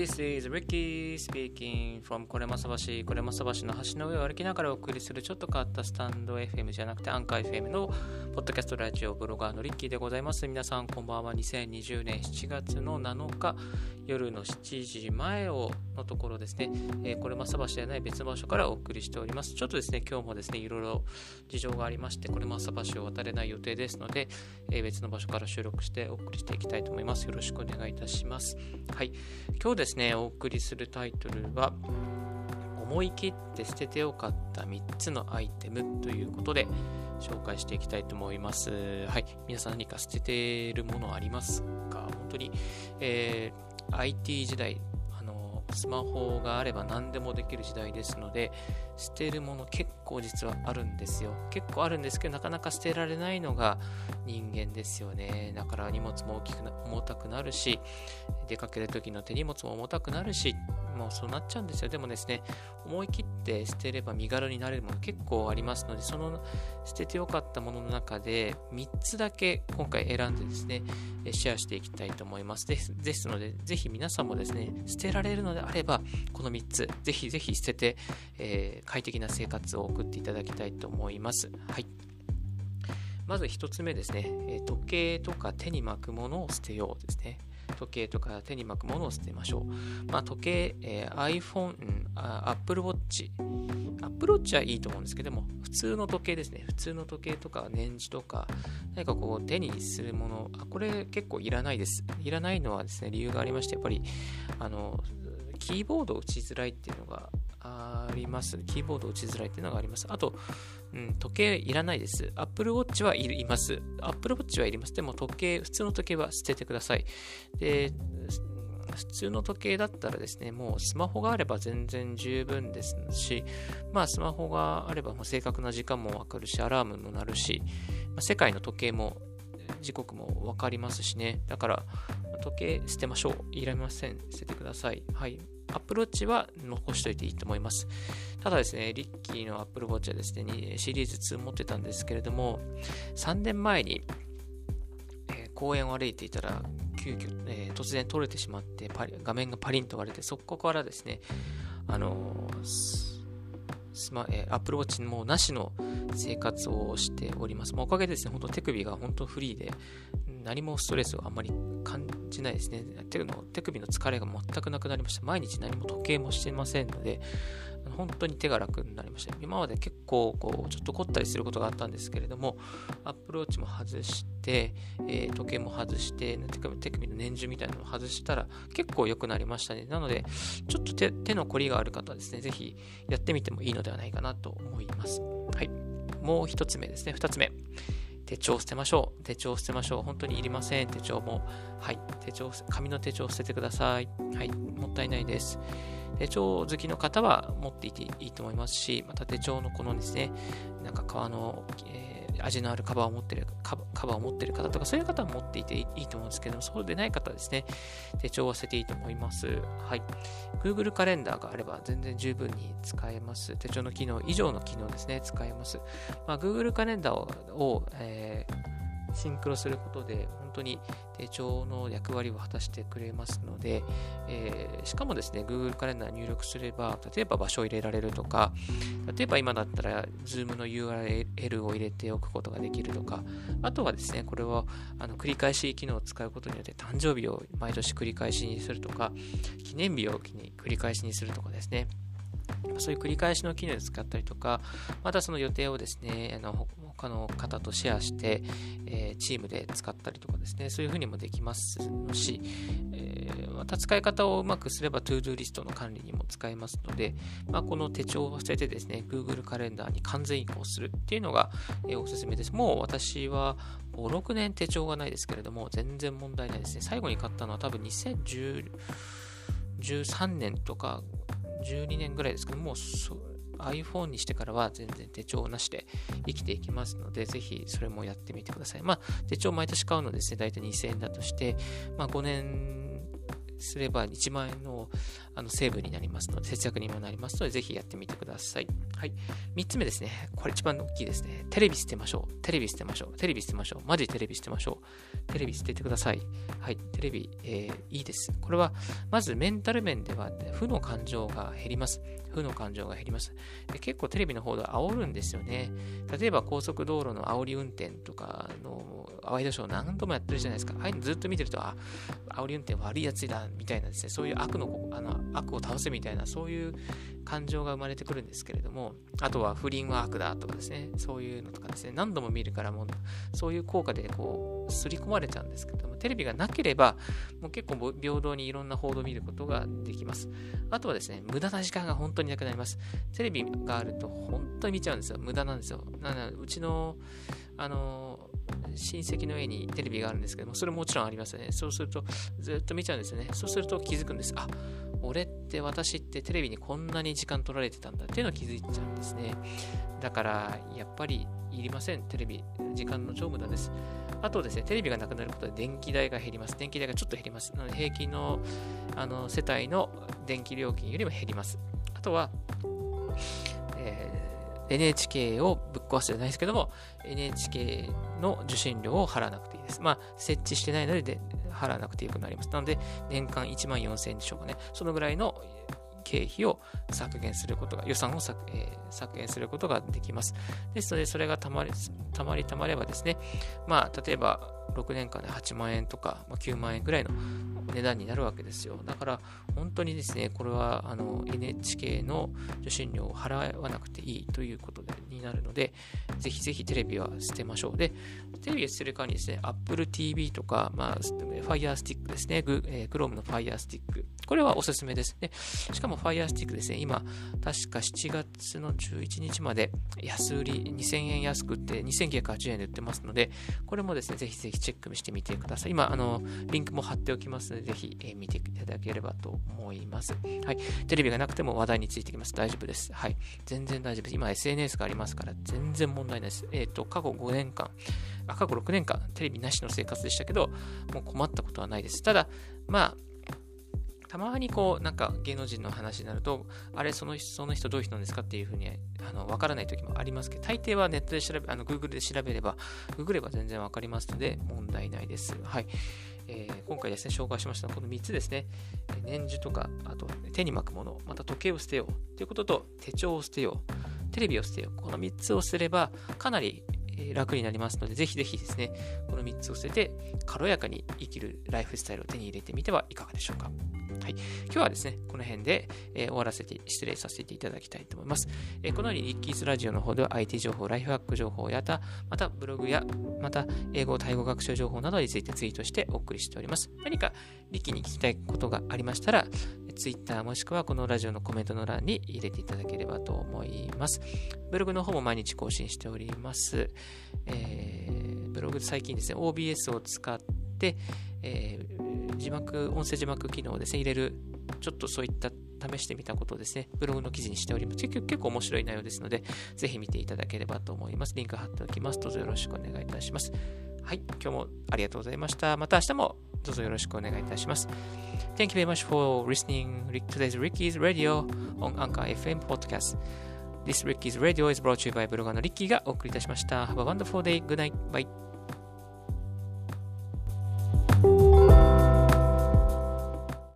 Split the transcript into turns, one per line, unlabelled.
this is Ricky speaking from これまさ橋、これまさ橋の橋の上を歩きながらお送りするちょっと変わったスタンド FM じゃなくてアンカー FM のポッドキャストラジオブロガーのリッキーでございます。皆さんこんばんは。2020年7月の7日夜の7時前をのところですね、えー、これまさ橋ではない別の場所からお送りしております。ちょっとですね、今日もですね、いろいろ事情がありまして、これまさ橋を渡れない予定ですので、えー、別の場所から収録してお送りしていきたいと思います。よろしくお願いいたします。はい。今日ですね、お送りするタイトルは、思い切って捨ててよかった3つのアイテムということで紹介していきたいと思います。はい。皆さん何か捨ててるものありますか？本当に、えー、IT 時代、あの、スマホがあれば何でもできる時代ですので、捨てるもの結構実はあるんですよ。結構あるんですけど、なかなか捨てられないのが人間ですよね。だから荷物も大きくな、重たくなるし、出かける時の手荷物も重たくなるし、もうそうなっちゃうんですよ。でもですね、思い切って捨てれば身軽になれるもの結構ありますので、その捨ててよかったものの中で3つだけ今回選んでですね、シェアしていきたいと思います。ですですので、ぜひ皆さんもですね、捨てられるのであれば、この3つ、ぜひぜひ捨てて、えー、快適な生活を送っていただきたいと思います。はい。まず1つ目ですね、時計とか手に巻くものを捨てようですね。時計とか手に巻くものを捨てましょう。まあ、時計、えー、iPhone、Apple Watch、Apple Watch はいいと思うんですけども、普通の時計ですね。普通の時計とか年次とか、何かこう手にするもの、あ、これ結構いらないです。いらないのはですね、理由がありまして、やっぱり、あの、キーボードを打ちづらいっていうのがあります。キーボード打ちづらいっていうのがあります。あと、うん、時計いらないです。Apple Watch はいります。Apple Watch はいります。でも時計、普通の時計は捨ててください。で、普通の時計だったらですね、もうスマホがあれば全然十分ですし、まあスマホがあればもう正確な時間もわかるし、アラームも鳴るし、まあ、世界の時計も時刻もわかりますしね。だから、時計捨てましょう。いらません。捨ててください。はい。アップルウォッチは残しておいていいと思います。ただですね、リッキーのアップルウォッチはですね、シリーズ2持ってたんですけれども、3年前に、えー、公園を歩いていたら、急遽、えー、突然取れてしまってパリ、画面がパリンと割れて、そこからですね、あのー、スマ、えー、Apple Watch もなしの生活をしております。まあ、おかげでですね、本当手首が本当フリーで、何もストレスをあんまり感じないですね。手の手首の疲れが全くなくなりました。毎日何も時計もしてませんので、本当に手が楽になりました。今まで結構こうちょっと凝ったりすることがあったんですけれども、アップローチも外して、えー、時計も外して、手首手首の年中みたいなのを外したら結構良くなりましたね。なので、ちょっと手手の凝りがある方はですね、ぜひやってみてもいいのではないかなと思います。はい。もう一つ目ですね。二つ目。手帳捨てましょう。手帳捨てましょう。本当にいりません。手帳も。はい。手帳、紙の手帳捨ててください。はい。もったいないです。手帳好きの方は持っていていいと思いますし、また手帳のこのですね、なんか革の、えー味のあるカバーを持ってる、カバーを持ってる方とか、そういう方は持っていていいと思うんですけどもそうでない方はですね、手帳を合わせていいと思います。はい。Google カレンダーがあれば全然十分に使えます。手帳の機能以上の機能ですね、使えます。まあ、Google カレンダー、をえーシンクロすることで本当に手帳の役割を果たしてくれますので、えー、しかもですね、Google カレンダー入力すれば、例えば場所を入れられるとか、例えば今だったら Zoom の URL を入れておくことができるとか、あとはですね、これはあの繰り返し機能を使うことによって誕生日を毎年繰り返しにするとか、記念日を繰り返しにするとかですね、そういう繰り返しの機能で使ったりとか、またその予定をですね、あの他の方とシェアして、えー、チームで使ったりとかですね、そういうふうにもできますし、えー、また使い方をうまくすれば ToDo リストの管理にも使えますので、まあ、この手帳を捨ててですね、Google カレンダーに完全移行するっていうのが、えー、おすすめです。もう私は5、6年手帳がないですけれども、全然問題ないですね。最後に買ったのは多分13年とか12年ぐらいですけども、iPhone にしてからは全然手帳なしで生きていきますので、ぜひそれもやってみてください。まあ、手帳毎年買うのですね、大体2000円だとして、まあ、5年すれば1万円のあのセーブになりますので、節約にもなりますので、ぜひやってみてください。はい。3つ目ですね。これ一番大きいですね。テレビ捨てましょう。テレビ捨てましょう。テレビ捨てましょう。マジテレビ捨てましょう。テレビ捨ててください。はい。テレビ、えー、いいです。これは、まずメンタル面では、負の感情が減ります。負の感情が減りますで。結構テレビの方では煽るんですよね。例えば高速道路の煽り運転とかのワイドショー何度もやってるじゃないですか。ああいうのずっと見てると、あ、煽り運転悪いやつだ、みたいなですね、そういう悪の、あの、悪を倒せみたいな、そういう感情が生まれてくるんですけれども、あとは不倫は悪だとかですね、そういうのとかですね、何度も見るからもう、そういう効果でこう、刷り込まれちゃうんですけども、テレビがなければ、もう結構平等にいろんな報道を見ることができます。あとはですね、無駄な時間が本当になくなります。テレビがあると本当に見ちゃうんですよ。無駄なんですよ。なので、うちの、あの、親戚の家にテレビがあるんですけども、それももちろんありますよね。そうすると、ずっと見ちゃうんですよね。そうすると気づくんです。あ、俺って私ってテレビにこんなに時間取られてたんだっていうのを気づいちゃうんですね。だから、やっぱりいりません。テレビ。時間の超無駄です。あとですね、テレビがなくなることで電気代が減ります。電気代がちょっと減ります。なので、平均のあの世帯の電気料金よりも減ります。あとは、えー NHK をぶっ壊すじゃないですけども、NHK の受信料を払わなくていいです。まあ、設置してないのでで払わなくてよくなります。なので、年間1万4000円でしょうかね。そのぐらいの経費を削減することが、予算を削,、えー、削減することができます。ですので、それがたまり、たまりたまればですね、まあ、例えば6年間で8万円とか、ま、9万円ぐらいの値段になるわけですよ。だから、本当にですね、これはあの NHK の受信料を払わなくていいということでになるので、ぜひぜひテレビは捨てましょう。で、テレビを捨てる代わりにですね、Apple TV とか、まあ、Fire Stick ですね、グえー、Chrome の Fire Stick。これはおすすめですね。しかも Fire Stick ですね、今、確か7月の11日まで安売り2000円安くって2980円で売ってますので、これもですね、ぜひぜひチェックしてみてください。今、あの、リンクも貼っておきますので、ぜひ、えー、見ていただければと思います。はい。テレビがなくても話題についてきます。大丈夫です。はい。全然大丈夫です。今 SNS がありますから、全然問題ないです。えっ、ー、と、過去5年間、あ、過去6年間、テレビなしの生活でしたけど、もう困ったことはないです。ただ、まあ、たまにこう、なんか芸能人の話になると、あれ、その人、その人どういう人なんですかっていうふうに、あの、わからない時もありますけど、大抵はネットで調べ、あの、Google で調べれば、ググれば全然わかりますので、問題ないです。はい。えー、今回ですね、紹介しましたこの3つですね、年次とか、あと手に巻くもの、また時計を捨てようということと、手帳を捨てよう、テレビを捨てよう。この3つを捨てれば、かなり楽になりますので、ぜひぜひですね、この3つを捨てて、軽やかに生きるライフスタイルを手に入れてみてはいかがでしょうか。はい。今日はですね、この辺で、えー、終わらせて、失礼させていただきたいと思います。えー、このようにリッキーズラジオの方では IT 情報、ライフハック情報やた、またブログや、また英語、タイ語学習情報などについてツイートしてお送りしております。何かリッキーに聞きたいことがありましたら、Twitter もしくはこのラジオのコメントの欄に入れていただければと思います。ブログの方も毎日更新しております。えー、ブログ最近ですね、OBS を使って、えー、字幕、音声字幕機能をですね、入れる、ちょっとそういった試してみたことをですね、ブログの記事にしております。結局結構面白い内容ですので、ぜひ見ていただければと思います。リンク貼っておきます。どうぞよろしくお願いいたします。はい、今日もありがとうございました。また明日もどうぞよろしくお願いいたします。Thank you very much for listening today's Ricky's Radio on Anchor FM podcast. This Ricky's Radio is brought to you by ブロガーのリッキーがお送りいたしました。Have a wonderful day. Good night. Bye.